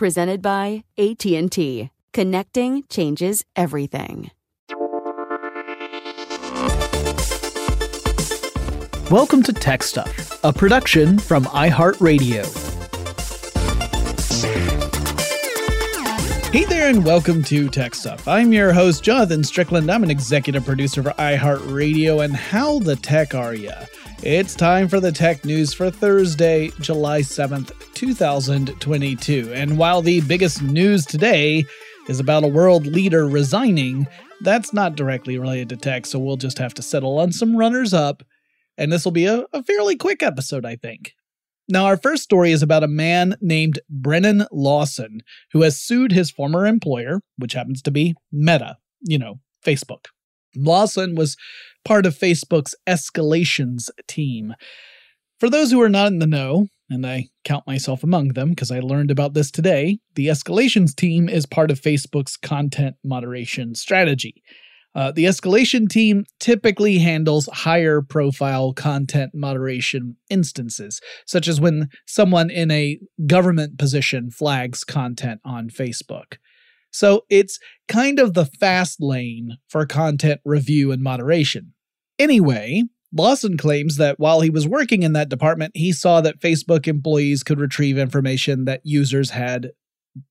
presented by AT&T. Connecting changes everything. Welcome to Tech Stuff, a production from iHeartRadio. Hey there, and welcome to Tech Stuff. I'm your host, Jonathan Strickland. I'm an executive producer for iHeartRadio, and how the tech are ya? It's time for the tech news for Thursday, July 7th, 2022. And while the biggest news today is about a world leader resigning, that's not directly related to tech, so we'll just have to settle on some runners up. And this will be a, a fairly quick episode, I think. Now, our first story is about a man named Brennan Lawson who has sued his former employer, which happens to be Meta, you know, Facebook. Lawson was part of Facebook's escalations team. For those who are not in the know, and I count myself among them because I learned about this today, the escalations team is part of Facebook's content moderation strategy. Uh, the escalation team typically handles higher profile content moderation instances, such as when someone in a government position flags content on Facebook. So it's kind of the fast lane for content review and moderation. Anyway, Lawson claims that while he was working in that department, he saw that Facebook employees could retrieve information that users had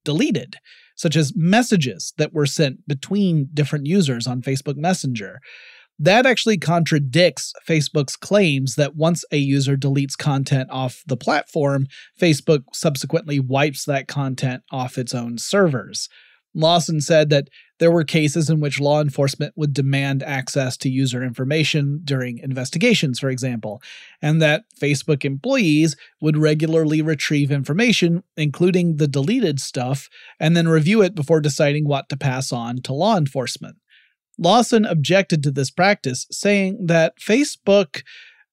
deleted, such as messages that were sent between different users on Facebook Messenger. That actually contradicts Facebook's claims that once a user deletes content off the platform, Facebook subsequently wipes that content off its own servers. Lawson said that there were cases in which law enforcement would demand access to user information during investigations, for example, and that Facebook employees would regularly retrieve information, including the deleted stuff, and then review it before deciding what to pass on to law enforcement. Lawson objected to this practice, saying that Facebook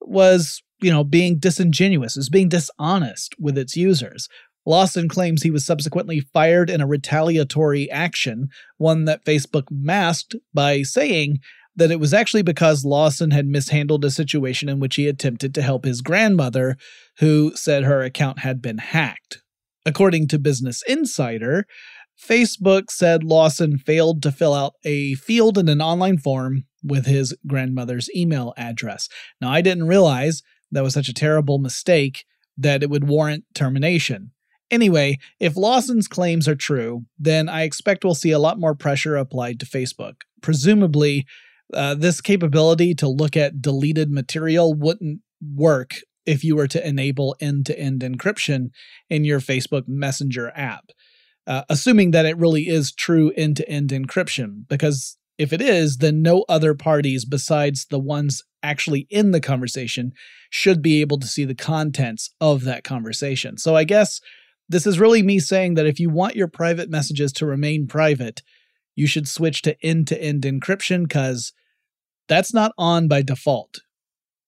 was, you know, being disingenuous, was being dishonest with its users. Lawson claims he was subsequently fired in a retaliatory action, one that Facebook masked by saying that it was actually because Lawson had mishandled a situation in which he attempted to help his grandmother, who said her account had been hacked. According to Business Insider, Facebook said Lawson failed to fill out a field in an online form with his grandmother's email address. Now, I didn't realize that was such a terrible mistake that it would warrant termination. Anyway, if Lawson's claims are true, then I expect we'll see a lot more pressure applied to Facebook. Presumably, uh, this capability to look at deleted material wouldn't work if you were to enable end to end encryption in your Facebook Messenger app, uh, assuming that it really is true end to end encryption, because if it is, then no other parties besides the ones actually in the conversation should be able to see the contents of that conversation. So I guess this is really me saying that if you want your private messages to remain private, you should switch to end to end encryption because that's not on by default.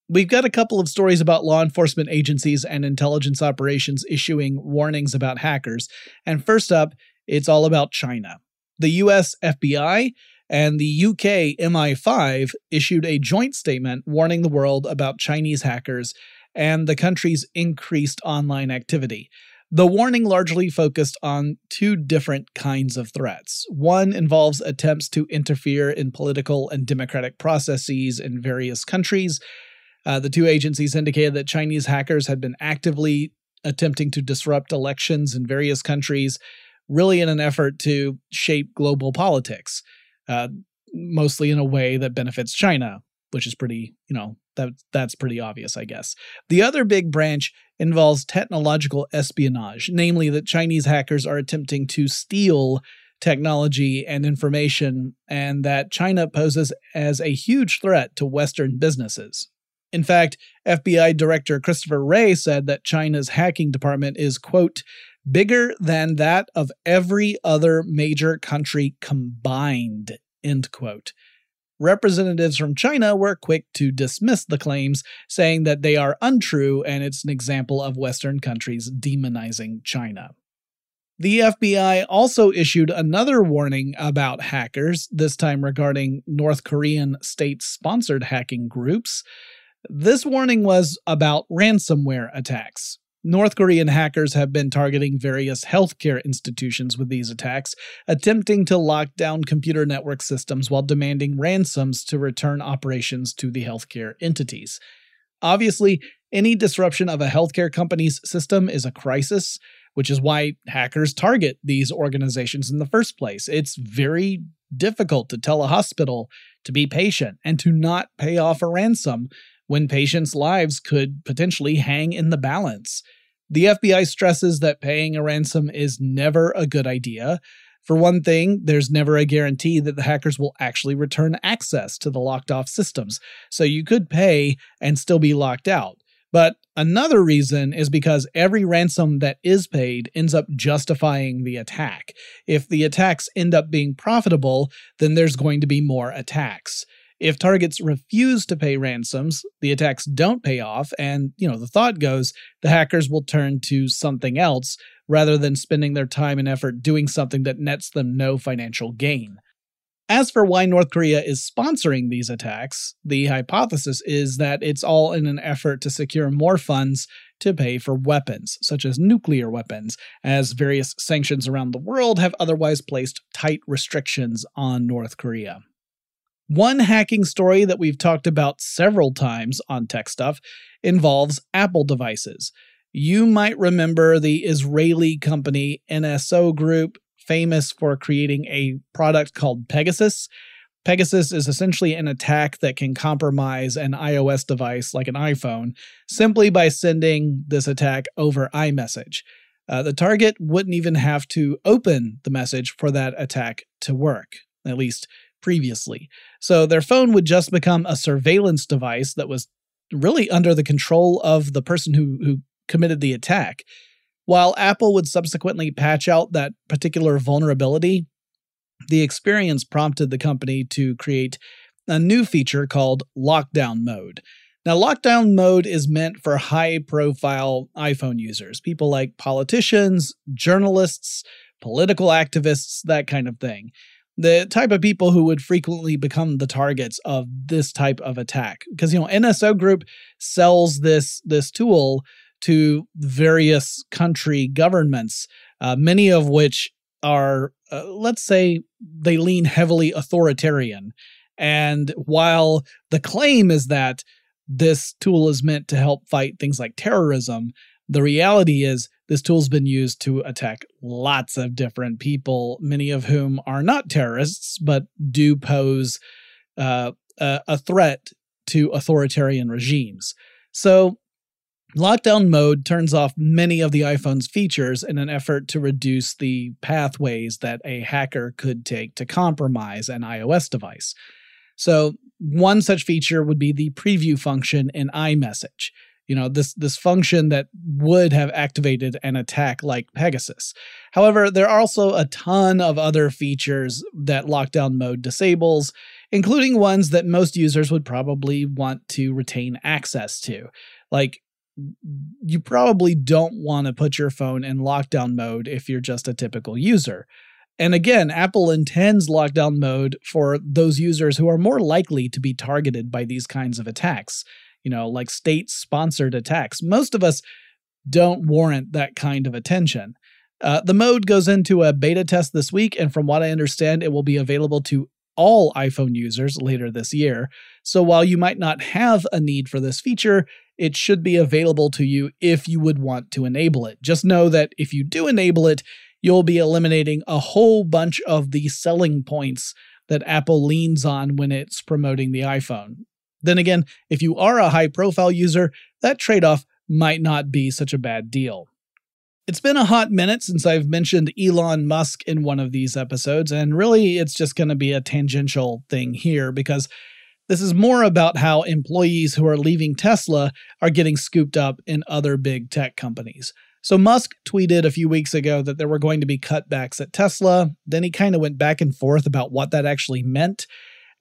We've got a couple of stories about law enforcement agencies and intelligence operations issuing warnings about hackers. And first up, it's all about China. The US FBI and the UK MI5 issued a joint statement warning the world about Chinese hackers and the country's increased online activity. The warning largely focused on two different kinds of threats. One involves attempts to interfere in political and democratic processes in various countries. Uh, the two agencies indicated that Chinese hackers had been actively attempting to disrupt elections in various countries, really in an effort to shape global politics uh, mostly in a way that benefits China, which is pretty, you know, that that's pretty obvious, I guess. The other big branch involves technological espionage, namely that Chinese hackers are attempting to steal technology and information, and that China poses as a huge threat to Western businesses. In fact, FBI Director Christopher Wray said that China's hacking department is, quote, bigger than that of every other major country combined, end quote. Representatives from China were quick to dismiss the claims, saying that they are untrue and it's an example of Western countries demonizing China. The FBI also issued another warning about hackers, this time regarding North Korean state sponsored hacking groups. This warning was about ransomware attacks. North Korean hackers have been targeting various healthcare institutions with these attacks, attempting to lock down computer network systems while demanding ransoms to return operations to the healthcare entities. Obviously, any disruption of a healthcare company's system is a crisis, which is why hackers target these organizations in the first place. It's very difficult to tell a hospital to be patient and to not pay off a ransom when patients' lives could potentially hang in the balance. The FBI stresses that paying a ransom is never a good idea. For one thing, there's never a guarantee that the hackers will actually return access to the locked off systems, so you could pay and still be locked out. But another reason is because every ransom that is paid ends up justifying the attack. If the attacks end up being profitable, then there's going to be more attacks. If targets refuse to pay ransoms, the attacks don't pay off, and, you know, the thought goes the hackers will turn to something else rather than spending their time and effort doing something that nets them no financial gain. As for why North Korea is sponsoring these attacks, the hypothesis is that it's all in an effort to secure more funds to pay for weapons, such as nuclear weapons, as various sanctions around the world have otherwise placed tight restrictions on North Korea. One hacking story that we've talked about several times on Tech Stuff involves Apple devices. You might remember the Israeli company NSO Group, famous for creating a product called Pegasus. Pegasus is essentially an attack that can compromise an iOS device like an iPhone simply by sending this attack over iMessage. Uh, the target wouldn't even have to open the message for that attack to work, at least previously. So their phone would just become a surveillance device that was really under the control of the person who, who committed the attack. While Apple would subsequently patch out that particular vulnerability, the experience prompted the company to create a new feature called Lockdown Mode. Now, Lockdown Mode is meant for high profile iPhone users, people like politicians, journalists, political activists, that kind of thing the type of people who would frequently become the targets of this type of attack because you know NSO group sells this this tool to various country governments uh, many of which are, uh, let's say, they lean heavily authoritarian. And while the claim is that this tool is meant to help fight things like terrorism, the reality is this tool's been used to attack lots of different people, many of whom are not terrorists, but do pose uh, a, a threat to authoritarian regimes. So, lockdown mode turns off many of the iPhone's features in an effort to reduce the pathways that a hacker could take to compromise an iOS device. So, one such feature would be the preview function in iMessage you know this this function that would have activated an attack like pegasus. However there are also a ton of other features that lockdown mode disables including ones that most users would probably want to retain access to. Like you probably don't want to put your phone in lockdown mode if you're just a typical user. And again, Apple intends lockdown mode for those users who are more likely to be targeted by these kinds of attacks you know, like state sponsored attacks. Most of us don't warrant that kind of attention. Uh, the mode goes into a beta test this week, and from what I understand, it will be available to all iPhone users later this year. So while you might not have a need for this feature, it should be available to you if you would want to enable it. Just know that if you do enable it, you'll be eliminating a whole bunch of the selling points that Apple leans on when it's promoting the iPhone. Then again, if you are a high profile user, that trade off might not be such a bad deal. It's been a hot minute since I've mentioned Elon Musk in one of these episodes, and really it's just going to be a tangential thing here because this is more about how employees who are leaving Tesla are getting scooped up in other big tech companies. So Musk tweeted a few weeks ago that there were going to be cutbacks at Tesla. Then he kind of went back and forth about what that actually meant.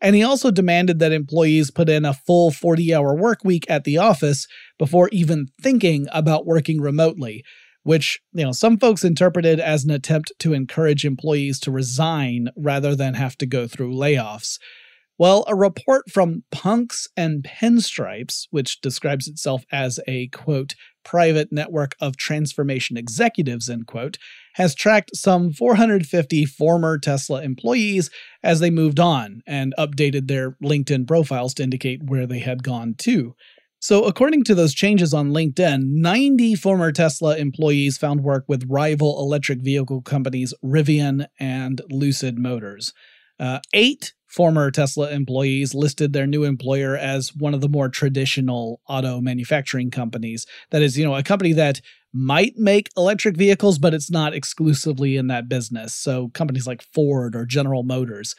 And he also demanded that employees put in a full 40 hour work week at the office before even thinking about working remotely, which, you know, some folks interpreted as an attempt to encourage employees to resign rather than have to go through layoffs. Well, a report from Punks and Pinstripes, which describes itself as a quote, private network of transformation executives, end quote, has tracked some 450 former Tesla employees as they moved on and updated their LinkedIn profiles to indicate where they had gone to. So, according to those changes on LinkedIn, 90 former Tesla employees found work with rival electric vehicle companies Rivian and Lucid Motors. Uh, eight former Tesla employees listed their new employer as one of the more traditional auto manufacturing companies. That is, you know, a company that might make electric vehicles, but it's not exclusively in that business. So companies like Ford or General Motors.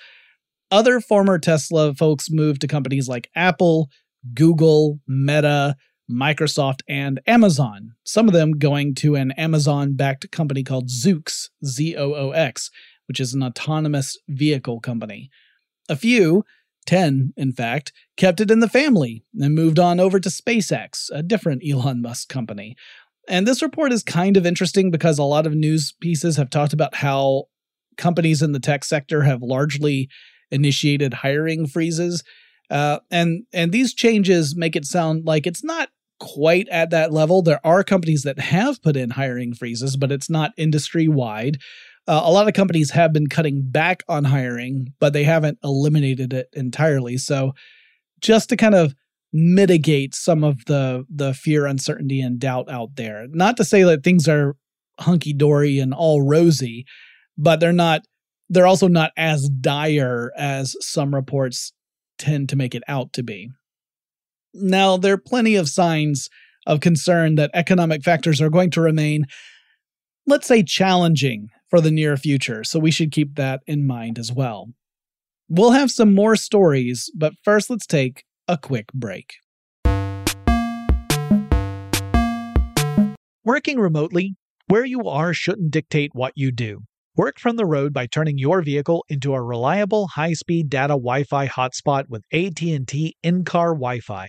Other former Tesla folks moved to companies like Apple, Google, Meta, Microsoft, and Amazon, some of them going to an Amazon backed company called Zoox, Z O O X, which is an autonomous vehicle company. A few, 10 in fact, kept it in the family and moved on over to SpaceX, a different Elon Musk company. And this report is kind of interesting because a lot of news pieces have talked about how companies in the tech sector have largely initiated hiring freezes. Uh, and and these changes make it sound like it's not quite at that level. There are companies that have put in hiring freezes, but it's not industry wide. Uh, a lot of companies have been cutting back on hiring, but they haven't eliminated it entirely. So, just to kind of mitigate some of the the fear, uncertainty, and doubt out there. Not to say that things are hunky dory and all rosy, but they're not. They're also not as dire as some reports tend to make it out to be. Now, there are plenty of signs of concern that economic factors are going to remain, let's say, challenging for the near future, so we should keep that in mind as well. We'll have some more stories, but first let's take a quick break. Working remotely, where you are shouldn't dictate what you do. Work from the road by turning your vehicle into a reliable high-speed data Wi-Fi hotspot with AT&T in-car Wi-Fi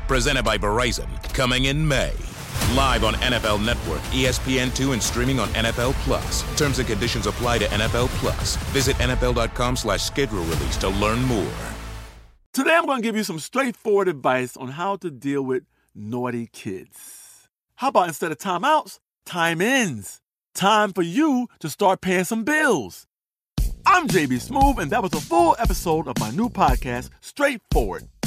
presented by Verizon, coming in May. Live on NFL Network, ESPN2, and streaming on NFL Plus. Terms and conditions apply to NFL Plus. Visit NFL.com slash schedule release to learn more. Today I'm going to give you some straightforward advice on how to deal with naughty kids. How about instead of timeouts, time ins? Time for you to start paying some bills. I'm JB Smoove, and that was a full episode of my new podcast, Straightforward,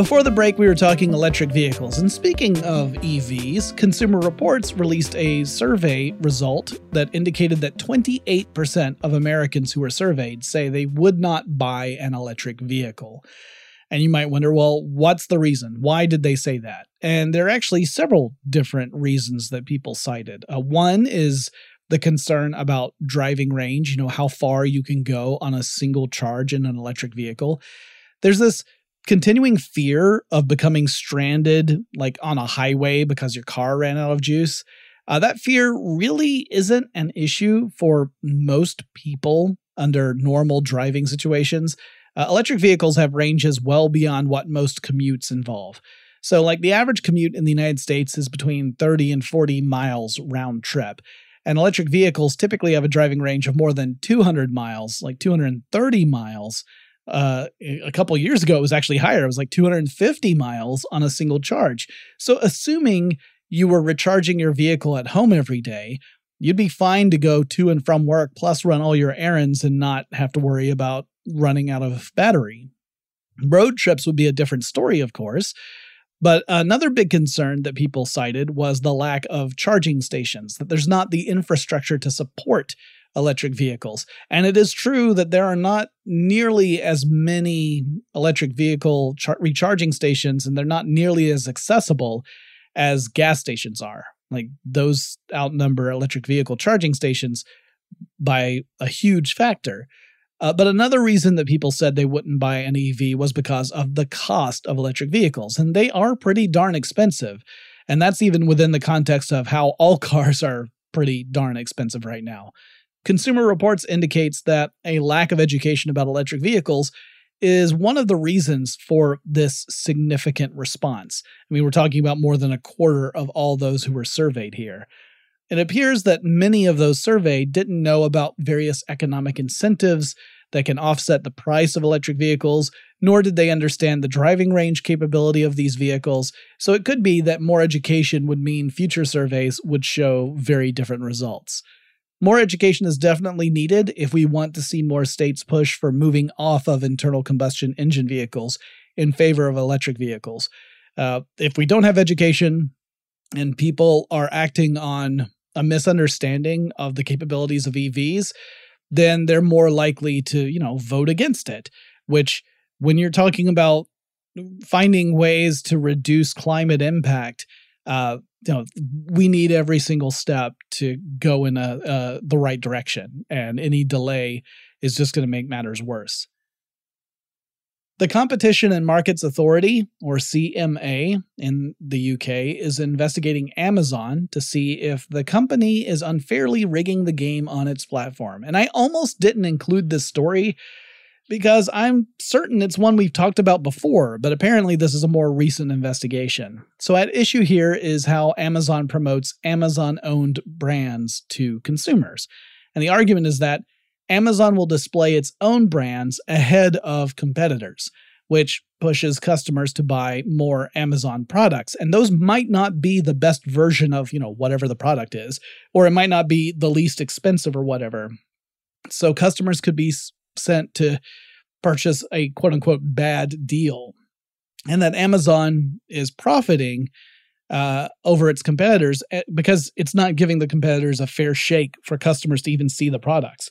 Before the break, we were talking electric vehicles. And speaking of EVs, Consumer Reports released a survey result that indicated that 28% of Americans who were surveyed say they would not buy an electric vehicle. And you might wonder, well, what's the reason? Why did they say that? And there are actually several different reasons that people cited. Uh, one is the concern about driving range, you know, how far you can go on a single charge in an electric vehicle. There's this continuing fear of becoming stranded like on a highway because your car ran out of juice. Uh, that fear really isn't an issue for most people under normal driving situations. Uh, electric vehicles have ranges well beyond what most commutes involve. So, like the average commute in the United States is between 30 and 40 miles round trip. And electric vehicles typically have a driving range of more than 200 miles, like 230 miles. Uh, a couple years ago, it was actually higher. It was like 250 miles on a single charge. So, assuming you were recharging your vehicle at home every day, you'd be fine to go to and from work, plus run all your errands and not have to worry about running out of battery. Road trips would be a different story, of course. But another big concern that people cited was the lack of charging stations, that there's not the infrastructure to support electric vehicles. And it is true that there are not nearly as many electric vehicle char- recharging stations, and they're not nearly as accessible as gas stations are. Like those outnumber electric vehicle charging stations by a huge factor. Uh, but another reason that people said they wouldn't buy an EV was because of the cost of electric vehicles, and they are pretty darn expensive. And that's even within the context of how all cars are pretty darn expensive right now. Consumer Reports indicates that a lack of education about electric vehicles is one of the reasons for this significant response. I mean, we're talking about more than a quarter of all those who were surveyed here. It appears that many of those surveyed didn't know about various economic incentives that can offset the price of electric vehicles, nor did they understand the driving range capability of these vehicles. So it could be that more education would mean future surveys would show very different results. More education is definitely needed if we want to see more states push for moving off of internal combustion engine vehicles in favor of electric vehicles. Uh, if we don't have education and people are acting on a misunderstanding of the capabilities of EVs, then they're more likely to, you know, vote against it, which when you're talking about finding ways to reduce climate impact, uh, you know, we need every single step to go in a uh, the right direction, and any delay is just going to make matters worse. The Competition and Markets Authority, or CMA, in the UK is investigating Amazon to see if the company is unfairly rigging the game on its platform. And I almost didn't include this story because I'm certain it's one we've talked about before, but apparently this is a more recent investigation. So, at issue here is how Amazon promotes Amazon owned brands to consumers. And the argument is that Amazon will display its own brands ahead of competitors, which pushes customers to buy more Amazon products. And those might not be the best version of, you know, whatever the product is, or it might not be the least expensive or whatever. So customers could be sent to purchase a quote unquote bad deal. And that Amazon is profiting uh, over its competitors eh, because it's not giving the competitors a fair shake for customers to even see the products.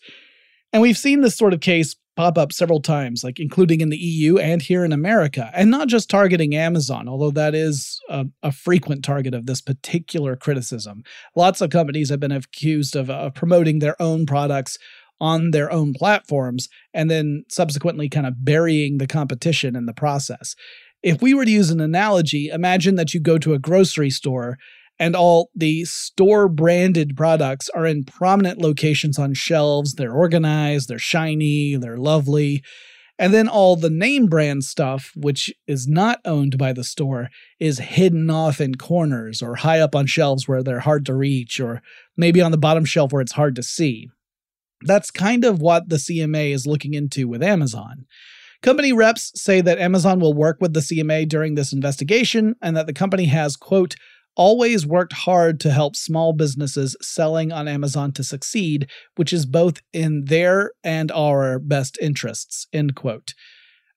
And we've seen this sort of case pop up several times, like including in the EU and here in America, and not just targeting Amazon, although that is a, a frequent target of this particular criticism. Lots of companies have been accused of uh, promoting their own products on their own platforms and then subsequently kind of burying the competition in the process. If we were to use an analogy, imagine that you go to a grocery store and all the store branded products are in prominent locations on shelves. They're organized, they're shiny, they're lovely. And then all the name brand stuff, which is not owned by the store, is hidden off in corners or high up on shelves where they're hard to reach, or maybe on the bottom shelf where it's hard to see. That's kind of what the CMA is looking into with Amazon. Company reps say that Amazon will work with the CMA during this investigation and that the company has, quote, always worked hard to help small businesses selling on Amazon to succeed, which is both in their and our best interests. End quote.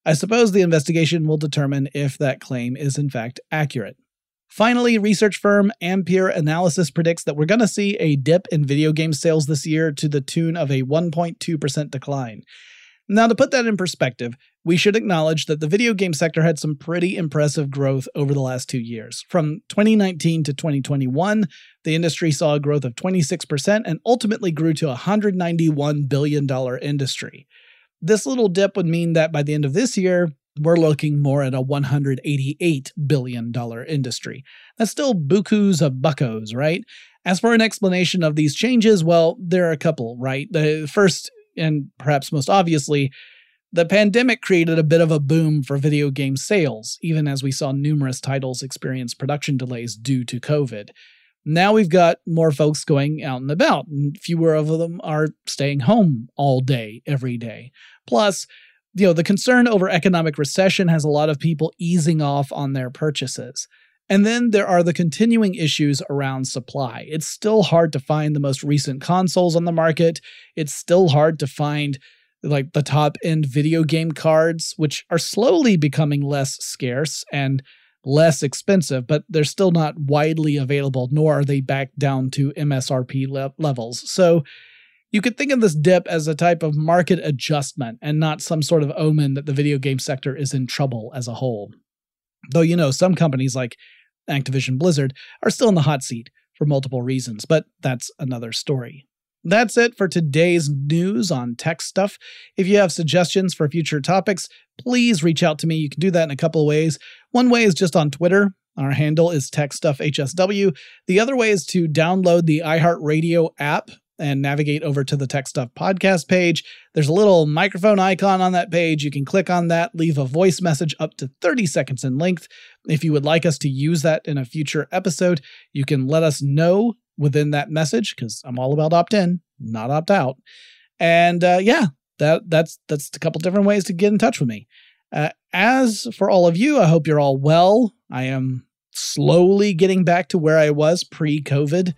I suppose the investigation will determine if that claim is in fact accurate. Finally, research firm Ampere Analysis predicts that we're going to see a dip in video game sales this year to the tune of a 1.2% decline. Now, to put that in perspective, we should acknowledge that the video game sector had some pretty impressive growth over the last two years. From 2019 to 2021, the industry saw a growth of 26% and ultimately grew to a $191 billion industry. This little dip would mean that by the end of this year, we're looking more at a $188 billion industry. That's still bukus of buckos, right? As for an explanation of these changes, well, there are a couple, right? The first, and perhaps most obviously, the pandemic created a bit of a boom for video game sales, even as we saw numerous titles experience production delays due to COVID. Now we've got more folks going out and about, and fewer of them are staying home all day, every day. Plus, you know, the concern over economic recession has a lot of people easing off on their purchases. And then there are the continuing issues around supply. It's still hard to find the most recent consoles on the market. It's still hard to find like the top end video game cards, which are slowly becoming less scarce and less expensive, but they're still not widely available, nor are they back down to MSRP le- levels. So you could think of this dip as a type of market adjustment and not some sort of omen that the video game sector is in trouble as a whole. Though, you know, some companies like Activision Blizzard are still in the hot seat for multiple reasons, but that's another story. That's it for today's news on tech stuff. If you have suggestions for future topics, please reach out to me. You can do that in a couple of ways. One way is just on Twitter. Our handle is TechStuffHSW. The other way is to download the iHeartRadio app and navigate over to the Tech Stuff podcast page. There's a little microphone icon on that page. You can click on that, leave a voice message up to 30 seconds in length. If you would like us to use that in a future episode, you can let us know within that message because I'm all about opt in, not opt out. And uh, yeah, that that's that's a couple different ways to get in touch with me. Uh, as for all of you, I hope you're all well. I am slowly getting back to where I was pre-COVID.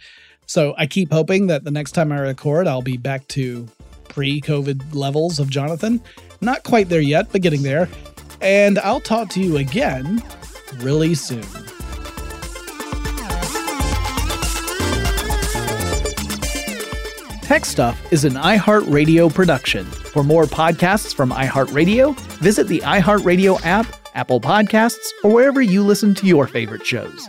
So I keep hoping that the next time I record, I'll be back to pre-COVID levels of Jonathan. Not quite there yet, but getting there. And I'll talk to you again really soon. Tech Stuff is an iHeartRadio production. For more podcasts from iHeartRadio, visit the iHeartRadio app, Apple Podcasts, or wherever you listen to your favorite shows.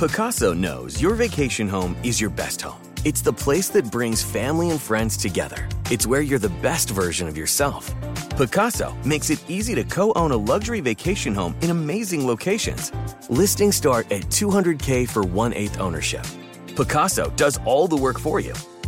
Pacaso knows your vacation home is your best home. It's the place that brings family and friends together. It's where you're the best version of yourself. Pacaso makes it easy to co own a luxury vacation home in amazing locations. Listings start at 200K for one eighth ownership. Pacaso does all the work for you